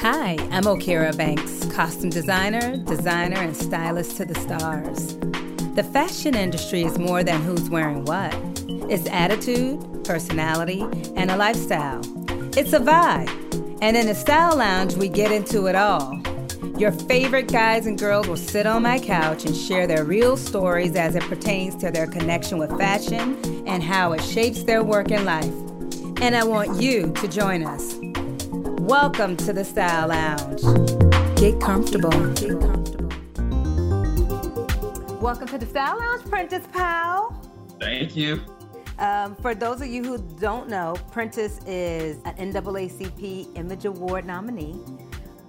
Hi, I'm Okera Banks, costume designer, designer, and stylist to the stars. The fashion industry is more than who's wearing what. It's attitude, personality, and a lifestyle. It's a vibe. And in the Style Lounge, we get into it all. Your favorite guys and girls will sit on my couch and share their real stories as it pertains to their connection with fashion and how it shapes their work and life. And I want you to join us. Welcome to the Style Lounge. Get comfortable. Get comfortable. Welcome to the Style Lounge, Prentice Powell. Thank you. Um, for those of you who don't know, Prentice is an NAACP Image Award nominee,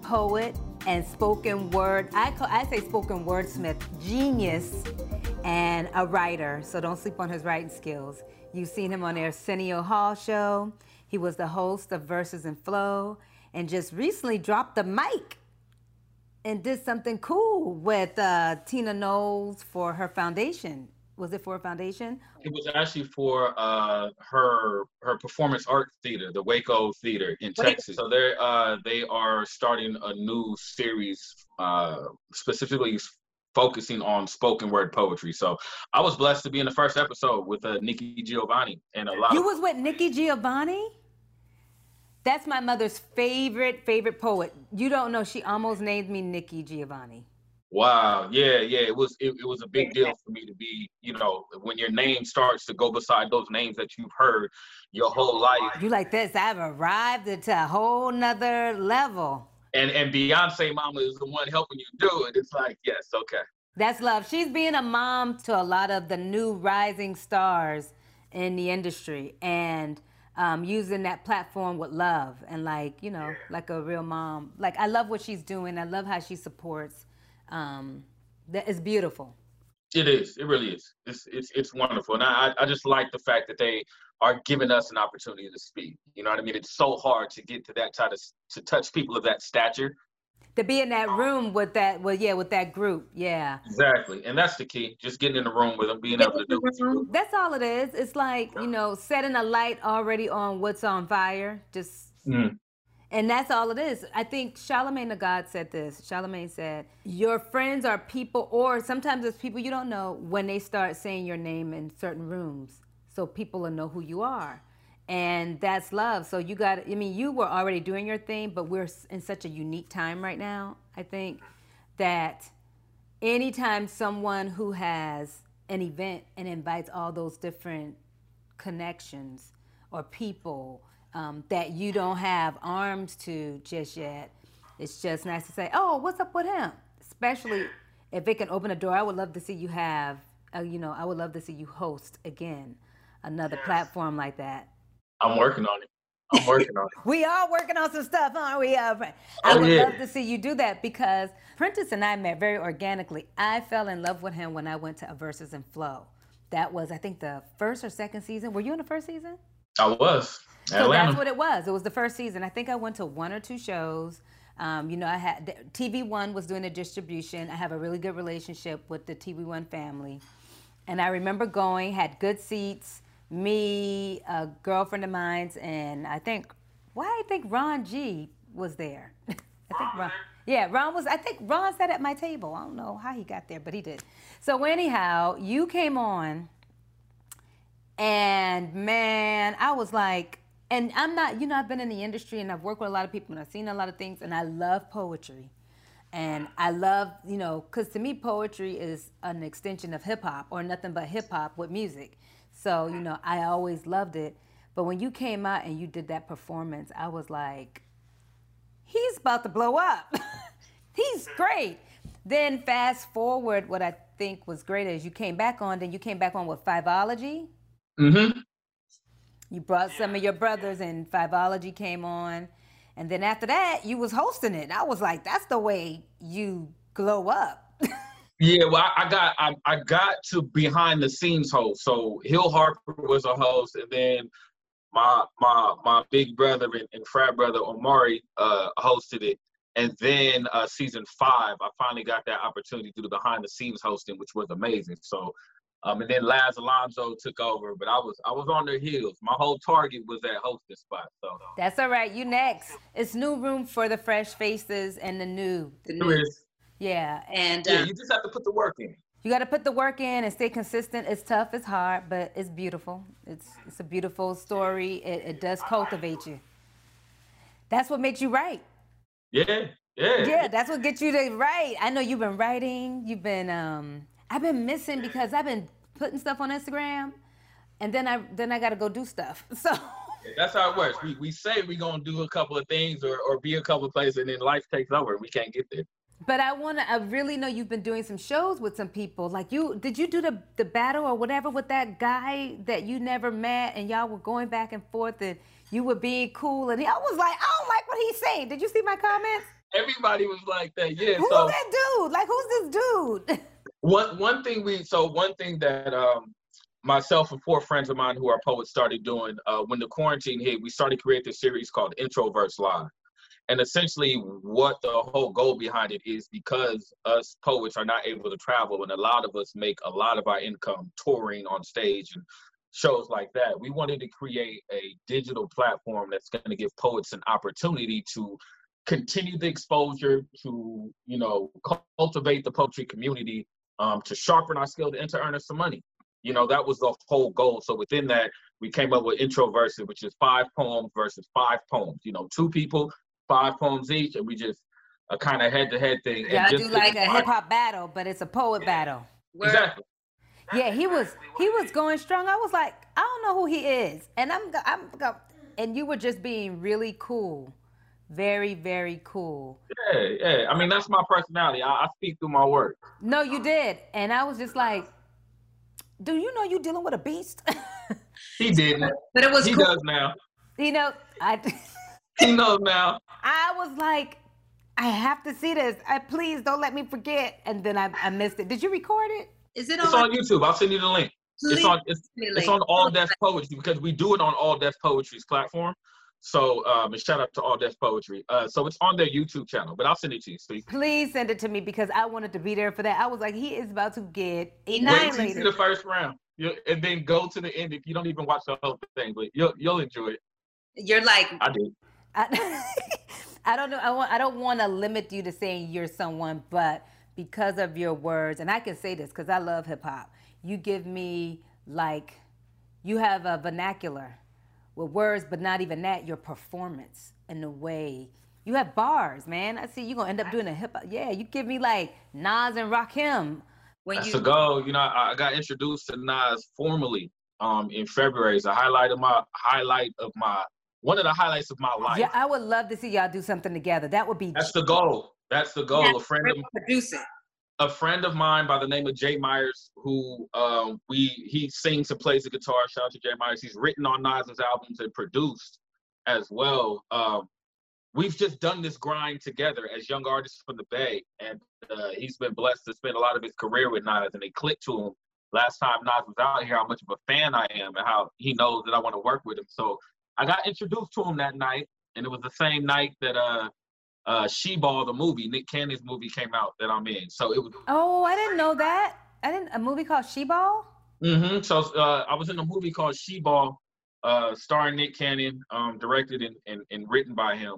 poet, and spoken word. I call, I say spoken wordsmith, genius, and a writer. So don't sleep on his writing skills. You've seen him on the Arsenio Hall show. He was the host of Verses and Flow and just recently dropped the mic and did something cool with uh, Tina Knowles for her foundation. Was it for a foundation? It was actually for uh, her her performance art theater, the Waco Theater in what Texas. So they uh, they are starting a new series uh, specifically focusing on spoken word poetry. So I was blessed to be in the first episode with uh, Nikki Giovanni and a lot. You of- was with Nikki Giovanni. That's my mother's favorite favorite poet. You don't know she almost named me Nikki Giovanni. Wow. Yeah, yeah. It was it, it was a big deal for me to be, you know, when your name starts to go beside those names that you've heard your whole life. You like this. I've arrived at a whole nother level. And and Beyonce mama is the one helping you do it. It's like, yes, okay. That's love. She's being a mom to a lot of the new rising stars in the industry. And um, using that platform with love and like you know like a real mom like i love what she's doing i love how she supports um, that is beautiful it is it really is it's it's, it's wonderful and I, I just like the fact that they are giving us an opportunity to speak. You know what i mean? It's so hard to get to that type of to touch people of that stature. To be in that room with that well yeah with that group yeah. Exactly and that's the key just getting in the room with them being able to do it that's all it is. It's like you know setting a light already on what's on fire just mm. and that's all it is. I think Charlamagne the god said this. Charlamagne said your friends are people or sometimes it's people you don't know when they start saying your name in certain rooms so people will know who you are. And that's love. So you got i mean you were already doing your thing but we're in such a unique time right now i think that anytime someone who has an event and invites all those different connections or people um, that you don't have arms to just yet it's just nice to say oh what's up with him? Especially if it can open a door. I would love to see you have uh, you know i would love to see you host again another platform like that I'm working on it. I'm working on it. we are working on some stuff, aren't we? Uh, I oh, would yeah. love to see you do that because Prentice and I met very organically. I fell in love with him when I went to Verses and Flow. That was, I think, the first or second season. Were you in the first season? I was. So Atlanta. that's what it was. It was the first season. I think I went to one or two shows. Um, you know, I had TV One was doing the distribution. I have a really good relationship with the TV One family, and I remember going, had good seats me, a girlfriend of mine's, and I think, why I think Ron G was there. I think Ron, yeah, Ron was, I think Ron sat at my table. I don't know how he got there, but he did. So anyhow, you came on, and man, I was like, and I'm not, you know, I've been in the industry and I've worked with a lot of people and I've seen a lot of things, and I love poetry. And I love, you know, because to me, poetry is an extension of hip hop or nothing but hip hop with music. So, you know, I always loved it. But when you came out and you did that performance, I was like, he's about to blow up. he's great. Then fast forward, what I think was great is you came back on, then you came back on with Fiveology. Mm-hmm. You brought some of your brothers and Fiveology came on. And then after that, you was hosting it. I was like, that's the way you glow up. Yeah, well, I, got I, I got to behind the scenes host. So Hill Harper was a host, and then my my my big brother and, and frat brother Omari uh, hosted it. And then uh, season five, I finally got that opportunity to do the behind the scenes hosting, which was amazing. So Um, and then Laz Alonso took over, but I was I was on their heels. My whole target was that hosting spot. So that's all right. You next. It's new room for the fresh faces and the new. The new. Yeah, and yeah, um, you just have to put the work in. You got to put the work in and stay consistent. It's tough, it's hard, but it's beautiful. It's it's a beautiful story. It, it does cultivate you. That's what makes you right. Yeah, yeah. Yeah, that's what gets you to write. I know you've been writing. You've been um I've been missing because I've been putting stuff on Instagram, and then I then I got to go do stuff. So. That's how it works. We, we say we're gonna do a couple of things or, or be a couple of places, and then life takes over. And we can't get there. But I want to. I really know you've been doing some shows with some people. Like you, did you do the the battle or whatever with that guy that you never met, and y'all were going back and forth, and you were being cool, and I was like, I don't like what he's saying. Did you see my comments? Everybody was like that. Yeah. Who's so, that dude? Like, who's this dude? one one thing we so one thing that um myself and four friends of mine who are poets started doing uh, when the quarantine hit we started create this series called introverse live and essentially what the whole goal behind it is because us poets are not able to travel and a lot of us make a lot of our income touring on stage and shows like that we wanted to create a digital platform that's going to give poets an opportunity to continue the exposure to you know cultivate the poetry community um, to sharpen our skills and to earn us some money. You know, that was the whole goal. So within that, we came up with intro verses, which is five poems versus five poems. You know, two people, five poems each, and we just a kind of head-to-head thing. Yeah, I do like a hip hop battle, but it's a poet yeah. battle. Exactly. Yeah, he was he was going strong. I was like, I don't know who he is, and I'm I'm and you were just being really cool very, very cool. Yeah, yeah. I mean, that's my personality. I, I speak through my work. No, you did. And I was just like, do you know you're dealing with a beast? he didn't. But it was He cool. does now. You know, I He knows now. I was like, I have to see this. I please don't let me forget. And then I, I missed it. Did you record it? Is it on? It's on YouTube. I'll send you the link. Please. It's on it's, it's on All Def Poetry because we do it on All Def Poetry's platform. So um, and shout out to All Def Poetry. Uh, so it's on their YouTube channel, but I'll send it to you. So Please send it to me because I wanted to be there for that. I was like, he is about to get annihilated. Wait to see the first round, you, and then go to the end if you don't even watch the whole thing, but you'll you'll enjoy it. You're like I did. I, I don't know. I want. I don't want to limit you to saying you're someone, but because of your words, and I can say this because I love hip hop. You give me like, you have a vernacular with words, but not even that, your performance and the way you have bars, man. I see you gonna end up doing a hip hop. Yeah, you give me like Nas and Rakim. When That's you go. You know, I got introduced to Nas formally um in February. It's a highlight of my highlight of my one of the highlights of my life. Yeah, I would love to see y'all do something together. That would be. That's the goal. That's the goal. Yeah, a friend of produce it a friend of mine by the name of Jay Myers, who um, we he sings and plays the guitar. Shout out to Jay Myers. He's written on Nas's albums and produced as well. Um, we've just done this grind together as young artists from the Bay, and uh, he's been blessed to spend a lot of his career with Nas, and it clicked to him last time Nas was out here how much of a fan I am and how he knows that I want to work with him. So I got introduced to him that night, and it was the same night that uh, uh She-Ball, the movie, Nick Cannon's movie came out that I'm in. So it was. Oh, I didn't know that. I didn't. A movie called She-Ball. Mm-hmm. So uh, I was in a movie called She-Ball, uh, starring Nick Cannon, um, directed and, and, and written by him,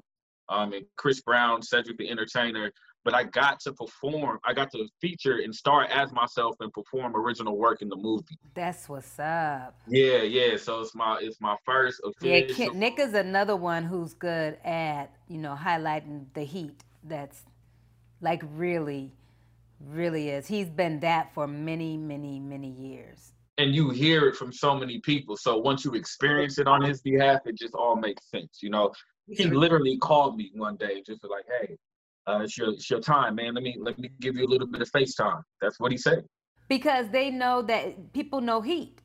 um, and Chris Brown, Cedric the Entertainer, but I got to perform. I got to feature and star as myself and perform original work in the movie. That's what's up. Yeah, yeah. So it's my it's my first official. Yeah, Nick is another one who's good at you know highlighting the heat. That's like really, really is. He's been that for many, many, many years. And you hear it from so many people. So once you experience it on his behalf, it just all makes sense. You know, he literally called me one day just like, hey, uh, it's your it's your time, man. Let me let me give you a little bit of face time. That's what he said. Because they know that people know heat.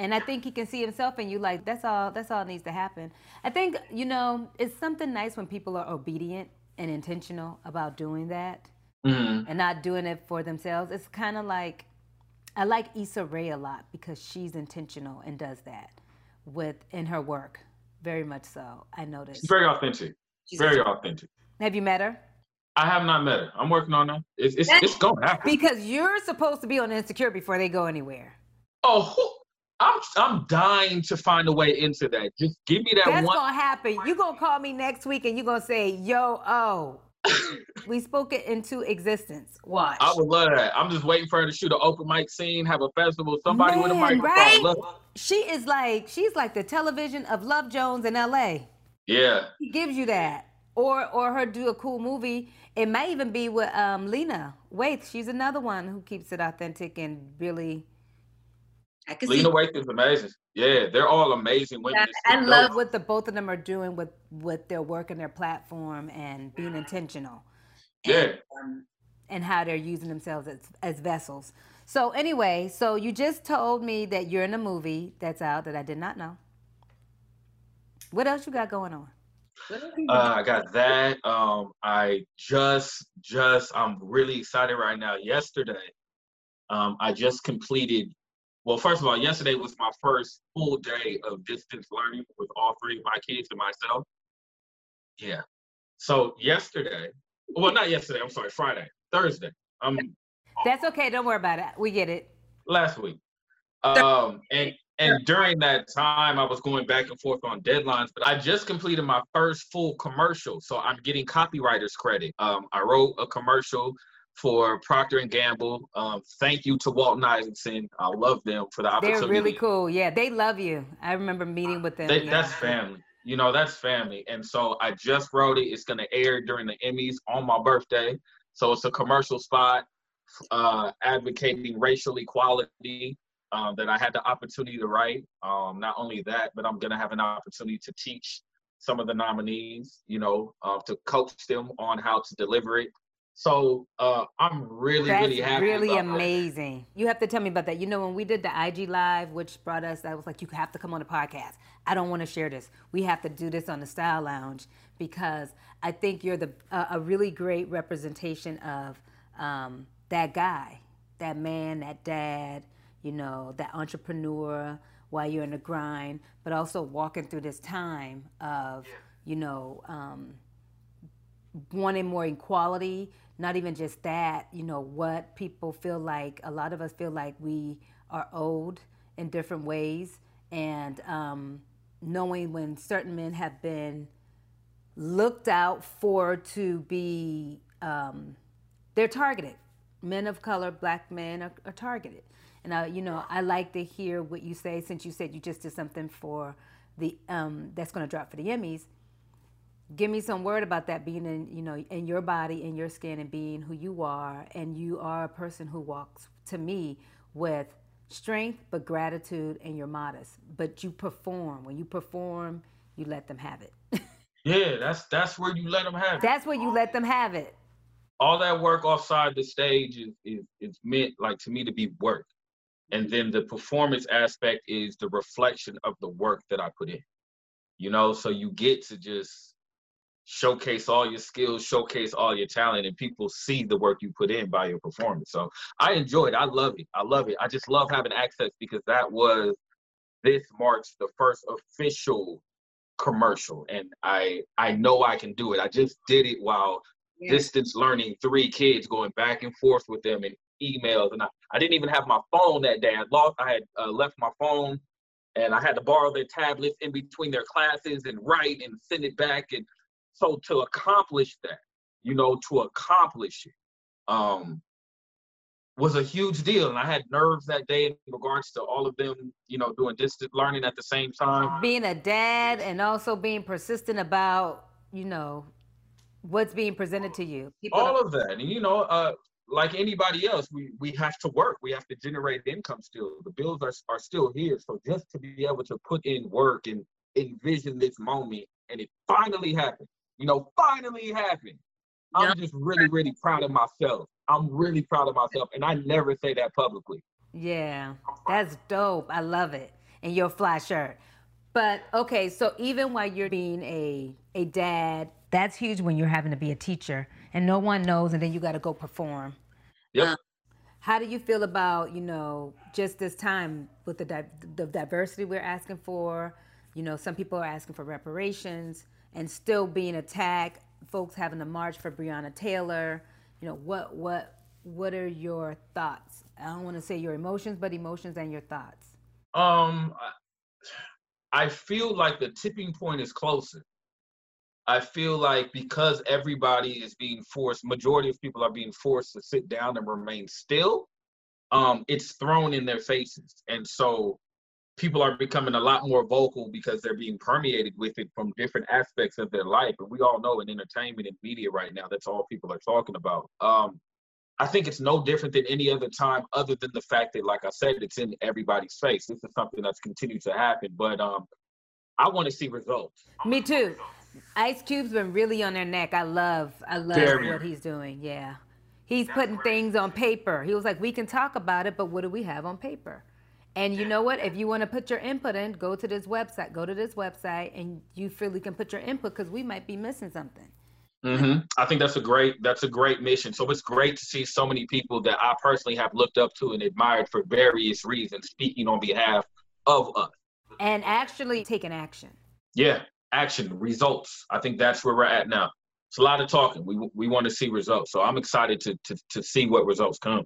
And I think he can see himself in you like that's all that's all needs to happen. I think, you know, it's something nice when people are obedient and intentional about doing that mm-hmm. and not doing it for themselves. It's kind of like I like Issa Rae a lot because she's intentional and does that with in her work. Very much so. I noticed. She's very authentic. She's very authentic. Have you met her? I have not met her. I'm working on that. It's it's, it's going to happen. Because you're supposed to be on Insecure before they go anywhere. Oh, I'm I'm dying to find a way into that. Just give me that That's one. gonna happen. You gonna call me next week and you're gonna say, "Yo, oh, we spoke it into existence." Watch. I would love that. I'm just waiting for her to shoot an open mic scene, have a festival, somebody Man, with a microphone. Right? She is like she's like the television of Love Jones in L.A. Yeah. He gives you that, or or her do a cool movie. It may even be with um, Lena Waithe. She's another one who keeps it authentic and really I can Lena see. Waithe is amazing. Yeah, they're all amazing women. Yeah, I love what the both of them are doing with with their work and their platform and being intentional. Yeah. And, um, and how they're using themselves as, as vessels. So anyway, so you just told me that you're in a movie that's out that I did not know. What else you got going on? Uh, I got that. Um, I just, just, I'm really excited right now. Yesterday, um, I just completed well, first of all, yesterday was my first full day of distance learning with all three of my kids and myself. Yeah. So yesterday, well, not yesterday. I'm sorry, Friday, Thursday. Um, that's okay. Don't worry about it. We get it. Last week, um, and and during that time, I was going back and forth on deadlines. But I just completed my first full commercial, so I'm getting copywriters credit. Um, I wrote a commercial for Procter and Gamble. Um, thank you to Walton Isaacson. I love them for the opportunity. They're really cool. Yeah, they love you. I remember meeting with them. They, yeah. That's family. You know, that's family. And so I just wrote it. It's going to air during the Emmys on my birthday. So it's a commercial spot uh, advocating racial equality um, that I had the opportunity to write. Um, not only that, but I'm going to have an opportunity to teach some of the nominees, you know, uh, to coach them on how to deliver it so uh, I'm really, That's really happy. Really amazing. That. You have to tell me about that. You know, when we did the IG live, which brought us, I was like, you have to come on the podcast. I don't want to share this. We have to do this on the Style Lounge because I think you're the uh, a really great representation of um, that guy, that man, that dad. You know, that entrepreneur while you're in the grind, but also walking through this time of, you know. Um, wanting more equality not even just that, you know, what people feel like, a lot of us feel like we are owed in different ways. And um, knowing when certain men have been looked out for to be, um, they're targeted. Men of color, black men are, are targeted. And, uh, you know, I like to hear what you say since you said you just did something for the, um, that's going to drop for the Emmys give me some word about that being in you know in your body in your skin and being who you are. And you are a person who walks to me with strength but gratitude and you're modest. But you perform. When you perform you let them have it. Yeah that's that's where you let them have it. That's where you let them have it. All that work offside the stage is is, is meant like to me to be work and then the performance aspect is the reflection of the work that i put in you know so you get to just showcase all your skills, showcase all your talent, and people see the work you put in by your performance. So I enjoy it. I love it. I love it. I just love having access because that was this marks the first official commercial, and I I know I can do it. I just did it while yeah. distance learning three kids going back and forth with them and emails, and I, I didn't even have my phone that day. I lost. I had uh, left my phone. And I had to borrow their tablets in between their classes and write and send it back. And so to accomplish that, you know, to accomplish it, um, was a huge deal. And I had nerves that day in regards to all of them, you know, doing distance learning at the same time. Being a dad and also being persistent about, you know, what's being presented to you. People all of that. And, you know, uh, like anybody else, we, we have to work. We have to generate income still. The bills are, are still here. So just to be able to put in work and envision this moment, and it finally happened you know, finally happened. I'm just really, really proud of myself. I'm really proud of myself, and I never say that publicly. Yeah, that's dope. I love it. And your fly shirt. But okay, so even while you're being a a dad, that's huge when you're having to be a teacher and no one knows, and then you got to go perform. Yep. Um, how do you feel about you know just this time with the di- the diversity we're asking for? You know, some people are asking for reparations and still being attacked, folks having to march for Breonna Taylor. You know, what what what are your thoughts? I don't want to say your emotions, but emotions and your thoughts. Um, I feel like the tipping point is closer. I feel like because everybody is being forced, majority of people are being forced to sit down and remain still, um, it's thrown in their faces. And so people are becoming a lot more vocal because they're being permeated with it from different aspects of their life. And we all know in entertainment and media right now, that's all people are talking about. Um, I think it's no different than any other time, other than the fact that, like I said, it's in everybody's face. This is something that's continued to happen, but um, I want to see results. Me too. Ice Cube's been really on their neck. I love, I love Very. what he's doing. Yeah, he's putting things on paper. He was like, "We can talk about it, but what do we have on paper?" And you know what? If you want to put your input in, go to this website. Go to this website, and you freely can put your input because we might be missing something. Mm-hmm. I think that's a great that's a great mission. So it's great to see so many people that I personally have looked up to and admired for various reasons speaking on behalf of us and actually taking action. Yeah, action, results. I think that's where we're at now. It's a lot of talking. We we want to see results. So I'm excited to to to see what results come.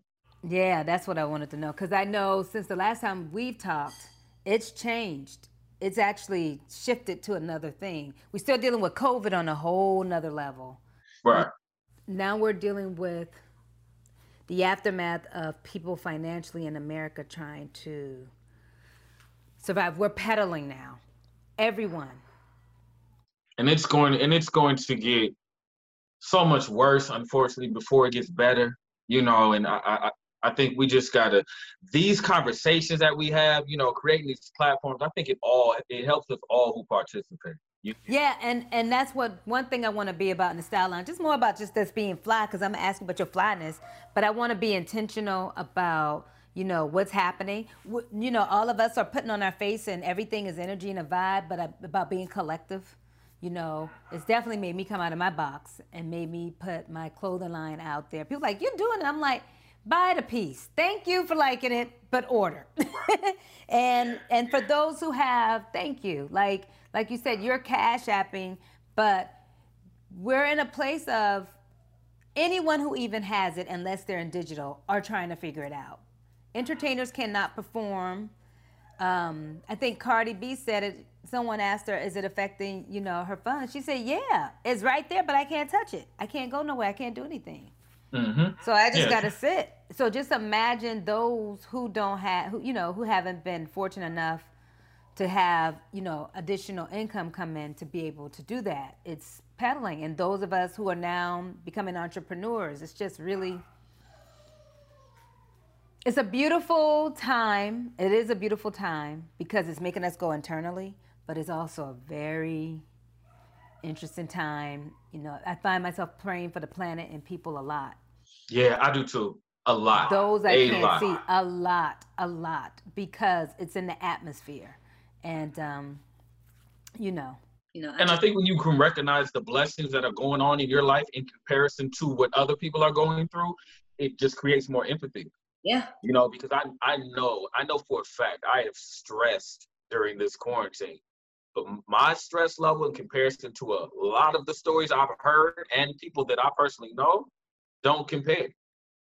Yeah, that's what I wanted to know because I know since the last time we've talked, it's changed it's actually shifted to another thing. We're still dealing with COVID on a whole nother level. Right. Now we're dealing with the aftermath of people financially in America trying to survive. We're pedaling now. Everyone. And it's going and it's going to get so much worse, unfortunately, before it gets better. You know, and I, I I think we just gotta these conversations that we have, you know, creating these platforms. I think it all it helps us all who participate. You, yeah, and and that's what one thing I want to be about in the Style Lounge. Just more about just this being fly, because I'm asking about your flyness, but I want to be intentional about you know what's happening. You know, all of us are putting on our face, and everything is energy and a vibe, but uh, about being collective. You know, it's definitely made me come out of my box and made me put my clothing line out there. People like, you're doing it. I'm like, buy the piece. Thank you for liking it, but order. and and for those who have, thank you. Like like you said, you're cash apping, but we're in a place of anyone who even has it, unless they're in digital, are trying to figure it out. Entertainers cannot perform. Um, I think Cardi B said it. Someone asked her, "Is it affecting, you know, her funds?" She said, "Yeah, it's right there, but I can't touch it. I can't go nowhere. I can't do anything." Mm-hmm. So I just yeah. gotta sit. So just imagine those who don't have, who you know, who haven't been fortunate enough to have, you know, additional income come in to be able to do that. It's peddling, and those of us who are now becoming entrepreneurs, it's just really. It's a beautiful time. It is a beautiful time because it's making us go internally, but it's also a very interesting time. You know, I find myself praying for the planet and people a lot yeah, I do too. A lot. Those I a can't lot. see. A lot, a lot, because it's in the atmosphere, and um, you know. You know, and I think when you can recognize the blessings that are going on in your life in comparison to what other people are going through, it just creates more empathy. Yeah. You know, because I I know I know for a fact I have stressed during this quarantine. But my stress level in comparison to a lot of the stories I've heard and people that I personally know, don't compare.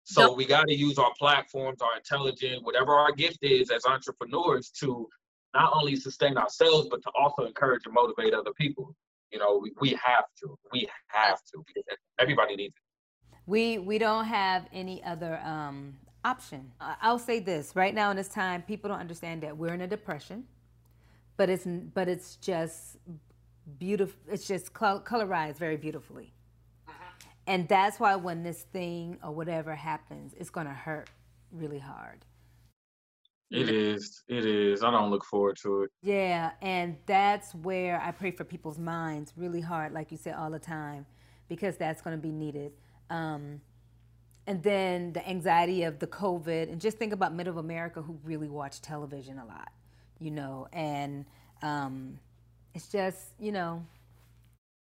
So we got to use our platforms, our intelligence, whatever our gift is as entrepreneurs to not only sustain ourselves, but to also encourage and motivate other people. You know, we, we have to. We have to everybody needs it. We we don't have any other um, option. I'll say this: right now in this time, people don't understand that we're in a depression, but it's but it's just beautiful. It's just colorized very beautifully. And that's why when this thing or whatever happens, it's going to hurt really hard. It is. It is. I don't look forward to it. Yeah. And that's where I pray for people's minds really hard, like you said, all the time, because that's going to be needed. Um, and then the anxiety of the COVID, and just think about middle America who really watch television a lot, you know, and um, it's just, you know,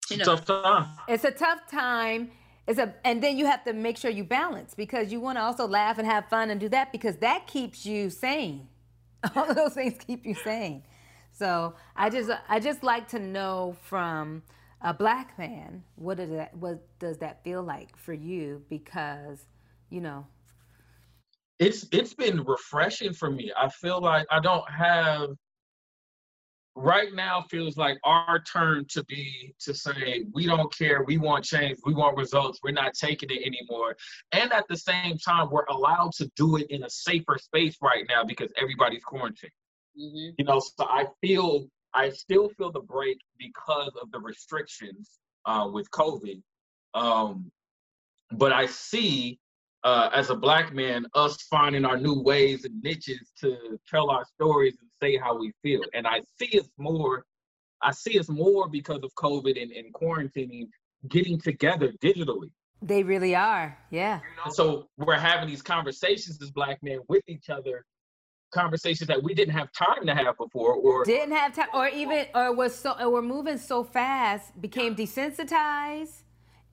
you know, tough time. It's a tough time it's a, and then you have to make sure you balance because you want to also laugh and have fun and do that because that keeps you sane. All of those things keep you sane. So I just I just like to know from a black man what is that what does that feel like for you because you know it's it's been refreshing for me. I feel like I don't have right now feels like our turn to be to say we don't care we want change we want results we're not taking it anymore and at the same time we're allowed to do it in a safer space right now because everybody's quarantined mm-hmm. you know so i feel i still feel the break because of the restrictions uh, with covid um, but i see uh, as a black man, us finding our new ways and niches to tell our stories and say how we feel. And I see it's more, I see it's more because of COVID and, and quarantining, getting together digitally. They really are, yeah. So we're having these conversations as black men with each other, conversations that we didn't have time to have before, or didn't have time, or even, or was so, or we're moving so fast, became desensitized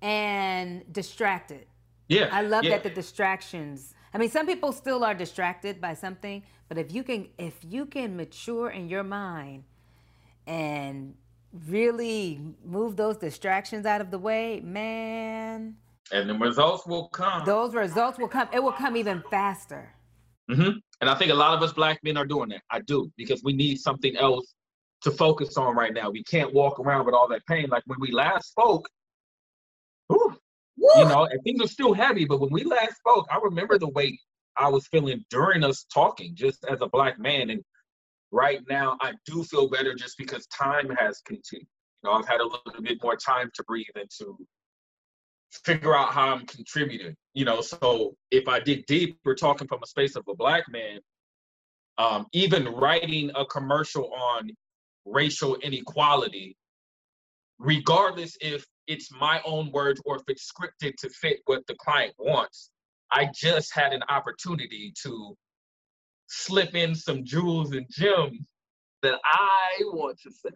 and distracted. Yeah. I love yeah. that the distractions. I mean, some people still are distracted by something, but if you can if you can mature in your mind and really move those distractions out of the way, man. And the results will come. Those results will come. It will come even faster. Mm-hmm. And I think a lot of us black men are doing that. I do because we need something else to focus on right now. We can't walk around with all that pain. Like when we last spoke, whew, You know, and things are still heavy, but when we last spoke, I remember the weight I was feeling during us talking, just as a black man. And right now, I do feel better just because time has continued. You know, I've had a little bit more time to breathe and to figure out how I'm contributing. You know, so if I dig deep, we're talking from a space of a black man. Um, even writing a commercial on racial inequality, regardless if it's my own words or if it's scripted to fit what the client wants. I just had an opportunity to slip in some jewels and gems that I want to say.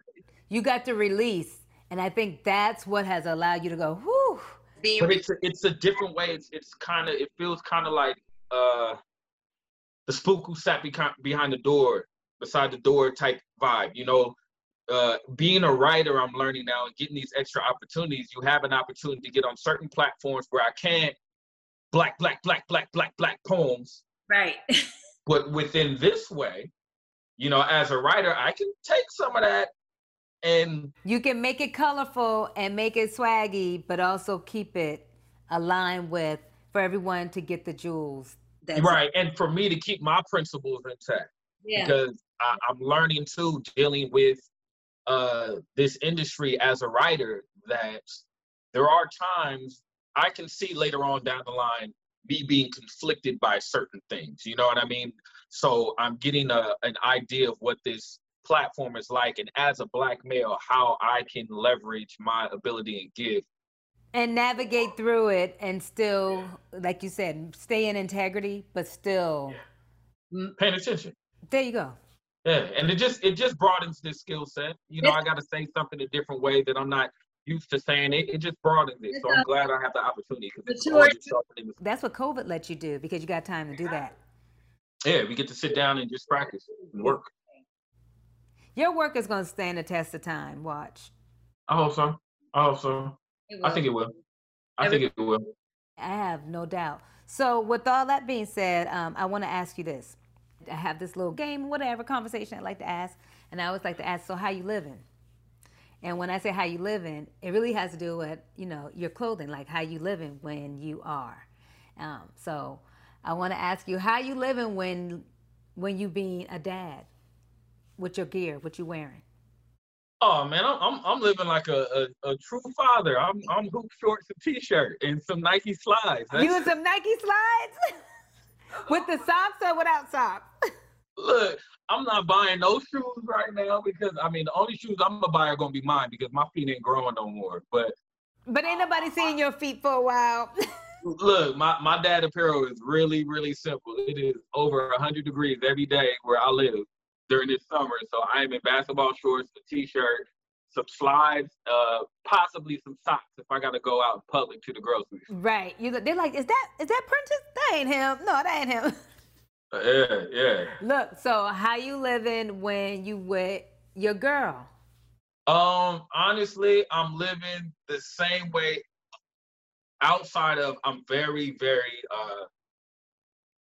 You got to release. And I think that's what has allowed you to go, But it's a, it's a different way. It's it's kind of it feels kind of like uh the spook who sat behind the door, beside the door type vibe. You know, uh, being a writer, I'm learning now and getting these extra opportunities. You have an opportunity to get on certain platforms where I can't black, black, black, black, black, black poems. Right. but within this way, you know, as a writer, I can take some of that and you can make it colorful and make it swaggy, but also keep it aligned with for everyone to get the jewels. That's right, it. and for me to keep my principles intact. Yeah. Because I, I'm learning too, dealing with uh, this industry as a writer that there are times I can see later on down the line me being conflicted by certain things. You know what I mean? So I'm getting a, an idea of what this platform is like, and as a black male, how I can leverage my ability and give. And navigate through it and still, like you said, stay in integrity, but still paying attention. There you go. Yeah, and it just it just broadens this skill set. You know, I got to say something a different way that I'm not used to saying it. It just broadens it. So I'm glad I have the opportunity because that's what COVID let you do because you got time to do that. Yeah, we get to sit down and just practice and work. Your work is going to stand the test of time. Watch. I hope so. I hope so. I think it will. I think it will. I have no doubt. So, with all that being said, um, I want to ask you this. I have this little game, whatever conversation I like to ask, and I always like to ask, so how you living? And when I say how you living, it really has to do with you know your clothing, like how you living when you are. Um, so I want to ask you, how you living when when you being a dad with your gear, what you wearing? Oh man, I'm I'm, I'm living like a, a, a, true father. I'm I'm hoop shorts and t-shirt and some Nike slides. That's... You and some Nike slides? With the socks or without socks? Look, I'm not buying no shoes right now because I mean the only shoes I'm gonna buy are gonna be mine because my feet ain't growing no more. But but ain't nobody seeing your feet for a while. look, my, my dad apparel is really, really simple. It is over 100 degrees every day where I live during this summer. So I am in basketball shorts, a t-shirt, some slides, uh, possibly some socks if I gotta go out in public to the grocery store. Right. You look they're like, is that is that Prentice? That ain't him. No, that ain't him. Uh, yeah, yeah. Look, so how you living when you with your girl? Um, honestly, I'm living the same way outside of I'm very, very uh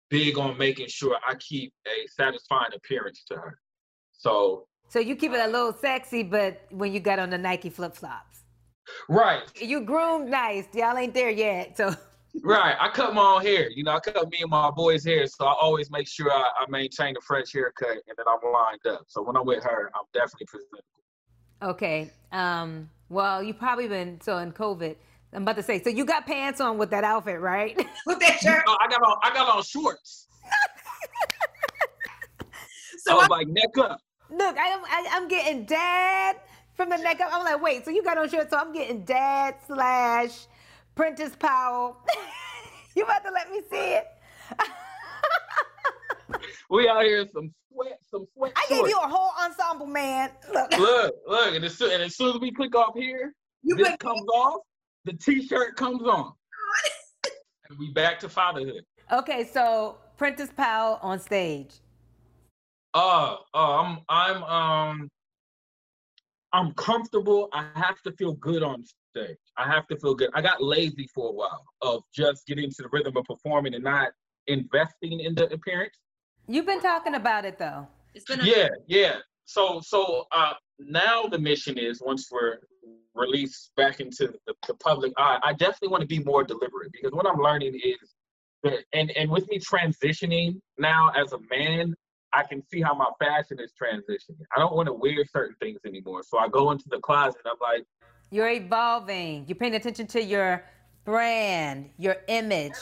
big on making sure I keep a satisfying appearance to her. So So you keep it a little sexy, but when you got on the Nike flip flops. Right. You groomed nice. Y'all ain't there yet. So Right. I cut my own hair. You know, I cut me and my boys' hair. So I always make sure I, I maintain a fresh haircut and that I'm lined up. So when I'm with her, I'm definitely presentable. Okay. Um, well, you probably been so in COVID. I'm about to say, so you got pants on with that outfit, right? With that shirt. No, I got on I got on shorts. so I was I'm, like neck up. Look, I am I, I'm getting dad from the neck up. I'm like, wait, so you got on shorts, so I'm getting dad slash Prentice Powell. you about to let me see it? we out here some sweat, some sweat. I gave you a whole ensemble, man. Look, look, look, and as, soon, and as soon as we click off here, you this comes off, the t-shirt comes on. and we back to fatherhood. Okay, so Prentice Powell on stage. Uh, uh, I'm I'm um I'm comfortable. I have to feel good on stage. I have to feel good. I got lazy for a while of just getting to the rhythm of performing and not investing in the appearance. You've been talking about it though. It's been a- yeah, yeah. So so uh now the mission is once we're released back into the, public eye, I definitely want to be more deliberate because what I'm learning is that and and with me transitioning now as a man, I can see how my fashion is transitioning. I don't want to wear certain things anymore. So I go into the closet I'm like, You're evolving. You're paying attention to your brand, your image.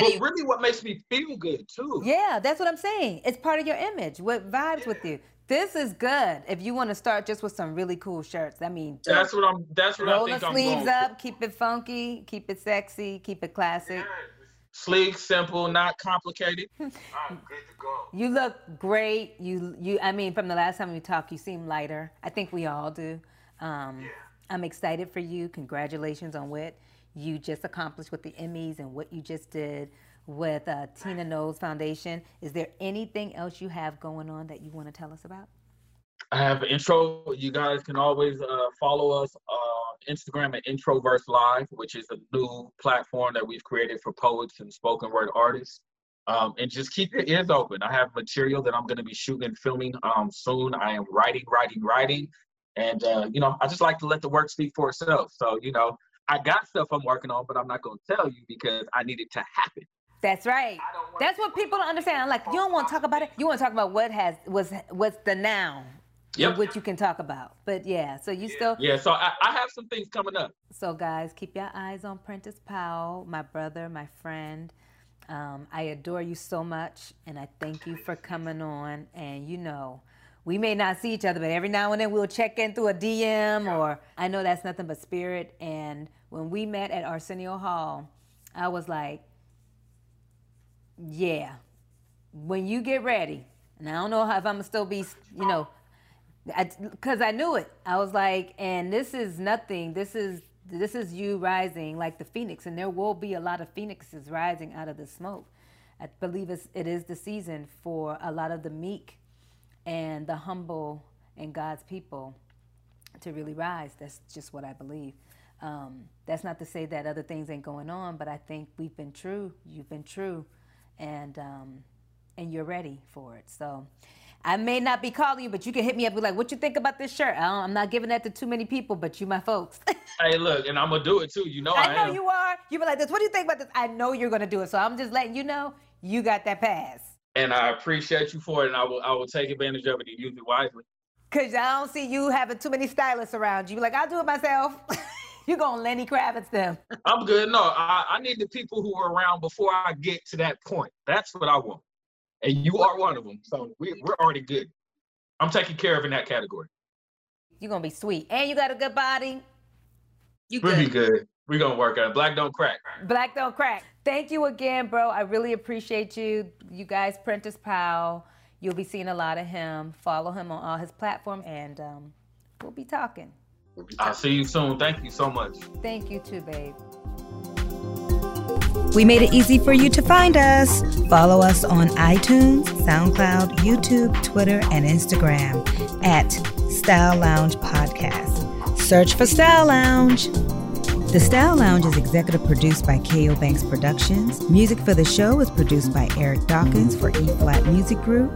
But really what makes me feel good too. Yeah, that's what I'm saying. It's part of your image. What vibes yeah. with you. This is good. If you want to start just with some really cool shirts, I mean, that's what I'm. That's what roll I think the I'm sleeves up, keep it funky, keep it sexy, keep it classic. Yeah. Sleek, simple, not complicated. I'm good to go. You look great. You you. I mean, from the last time we talked, you seem lighter. I think we all do. Um, yeah. I'm excited for you. Congratulations on what you just accomplished with the Emmys and what you just did with uh, Tina Knowles Foundation. Is there anything else you have going on that you want to tell us about? I have intro. You guys can always uh, follow us on Instagram at Introverse Live, which is a new platform that we've created for poets and spoken word artists. Um, and just keep your ears open. I have material that I'm going to be shooting and filming um, soon. I am writing, writing, writing. And, uh, you know, I just like to let the work speak for itself. So, you know, I got stuff I'm working on, but I'm not going to tell you because I need it to happen. That's right. That's what people don't understand. I'm like, you don't want to talk about it. You want to talk about what has was what's the noun, yep. which you can talk about. But yeah, so you still yeah. So I, I have some things coming up. So guys, keep your eyes on Prentice Powell, my brother, my friend. Um, I adore you so much, and I thank you for coming on. And you know, we may not see each other, but every now and then we'll check in through a DM, or I know that's nothing but spirit. And when we met at Arsenio Hall, I was like yeah, when you get ready, and I don't know if I'm still be, you know, because I, I, knew it. I was like, and this is nothing. This is this is you rising like the phoenix, and there will be a lot of phoenixes rising out of the smoke. I believe it's, it is the season for a lot of the meek and the humble and God's people to really rise. That's just what I believe. Um, that's not to say that other things ain't going on, but I think we've been true. You've been true and um, and you're ready for it. So I may not be calling you, but you can hit me up Be like, what you think about this shirt? I am not giving that to too many people, but you my folks. hey, look, and I'm gonna do it too. You know I, I know you are. You be like this. What do you think about this? I know you're gonna do it. So I'm just letting you know you got that pass. And I appreciate you for it, and I will I will take advantage of it and use it wisely. Cause I don't see you having too many stylists around you. Like I'll do it myself. You're going Lenny Kravitz them. I'm good. No, I, I need the people who were around before I get to that point. That's what I want. And you are one of them. So we, we're already good. I'm taking care of in that category. You're going to be sweet. And you got a good body. You good. We'll be good. We're going to work on it. Black don't crack. Black don't crack. Thank you again, bro. I really appreciate you. You guys, Prentice Powell. You'll be seeing a lot of him. Follow him on all his platforms, and um, we'll be talking. I'll see you soon. Thank you so much. Thank you too, babe. We made it easy for you to find us. Follow us on iTunes, SoundCloud, YouTube, Twitter, and Instagram at Style Lounge Podcast. Search for Style Lounge. The Style Lounge is executive produced by K.O. Banks Productions. Music for the show is produced by Eric Dawkins for E Flat Music Group.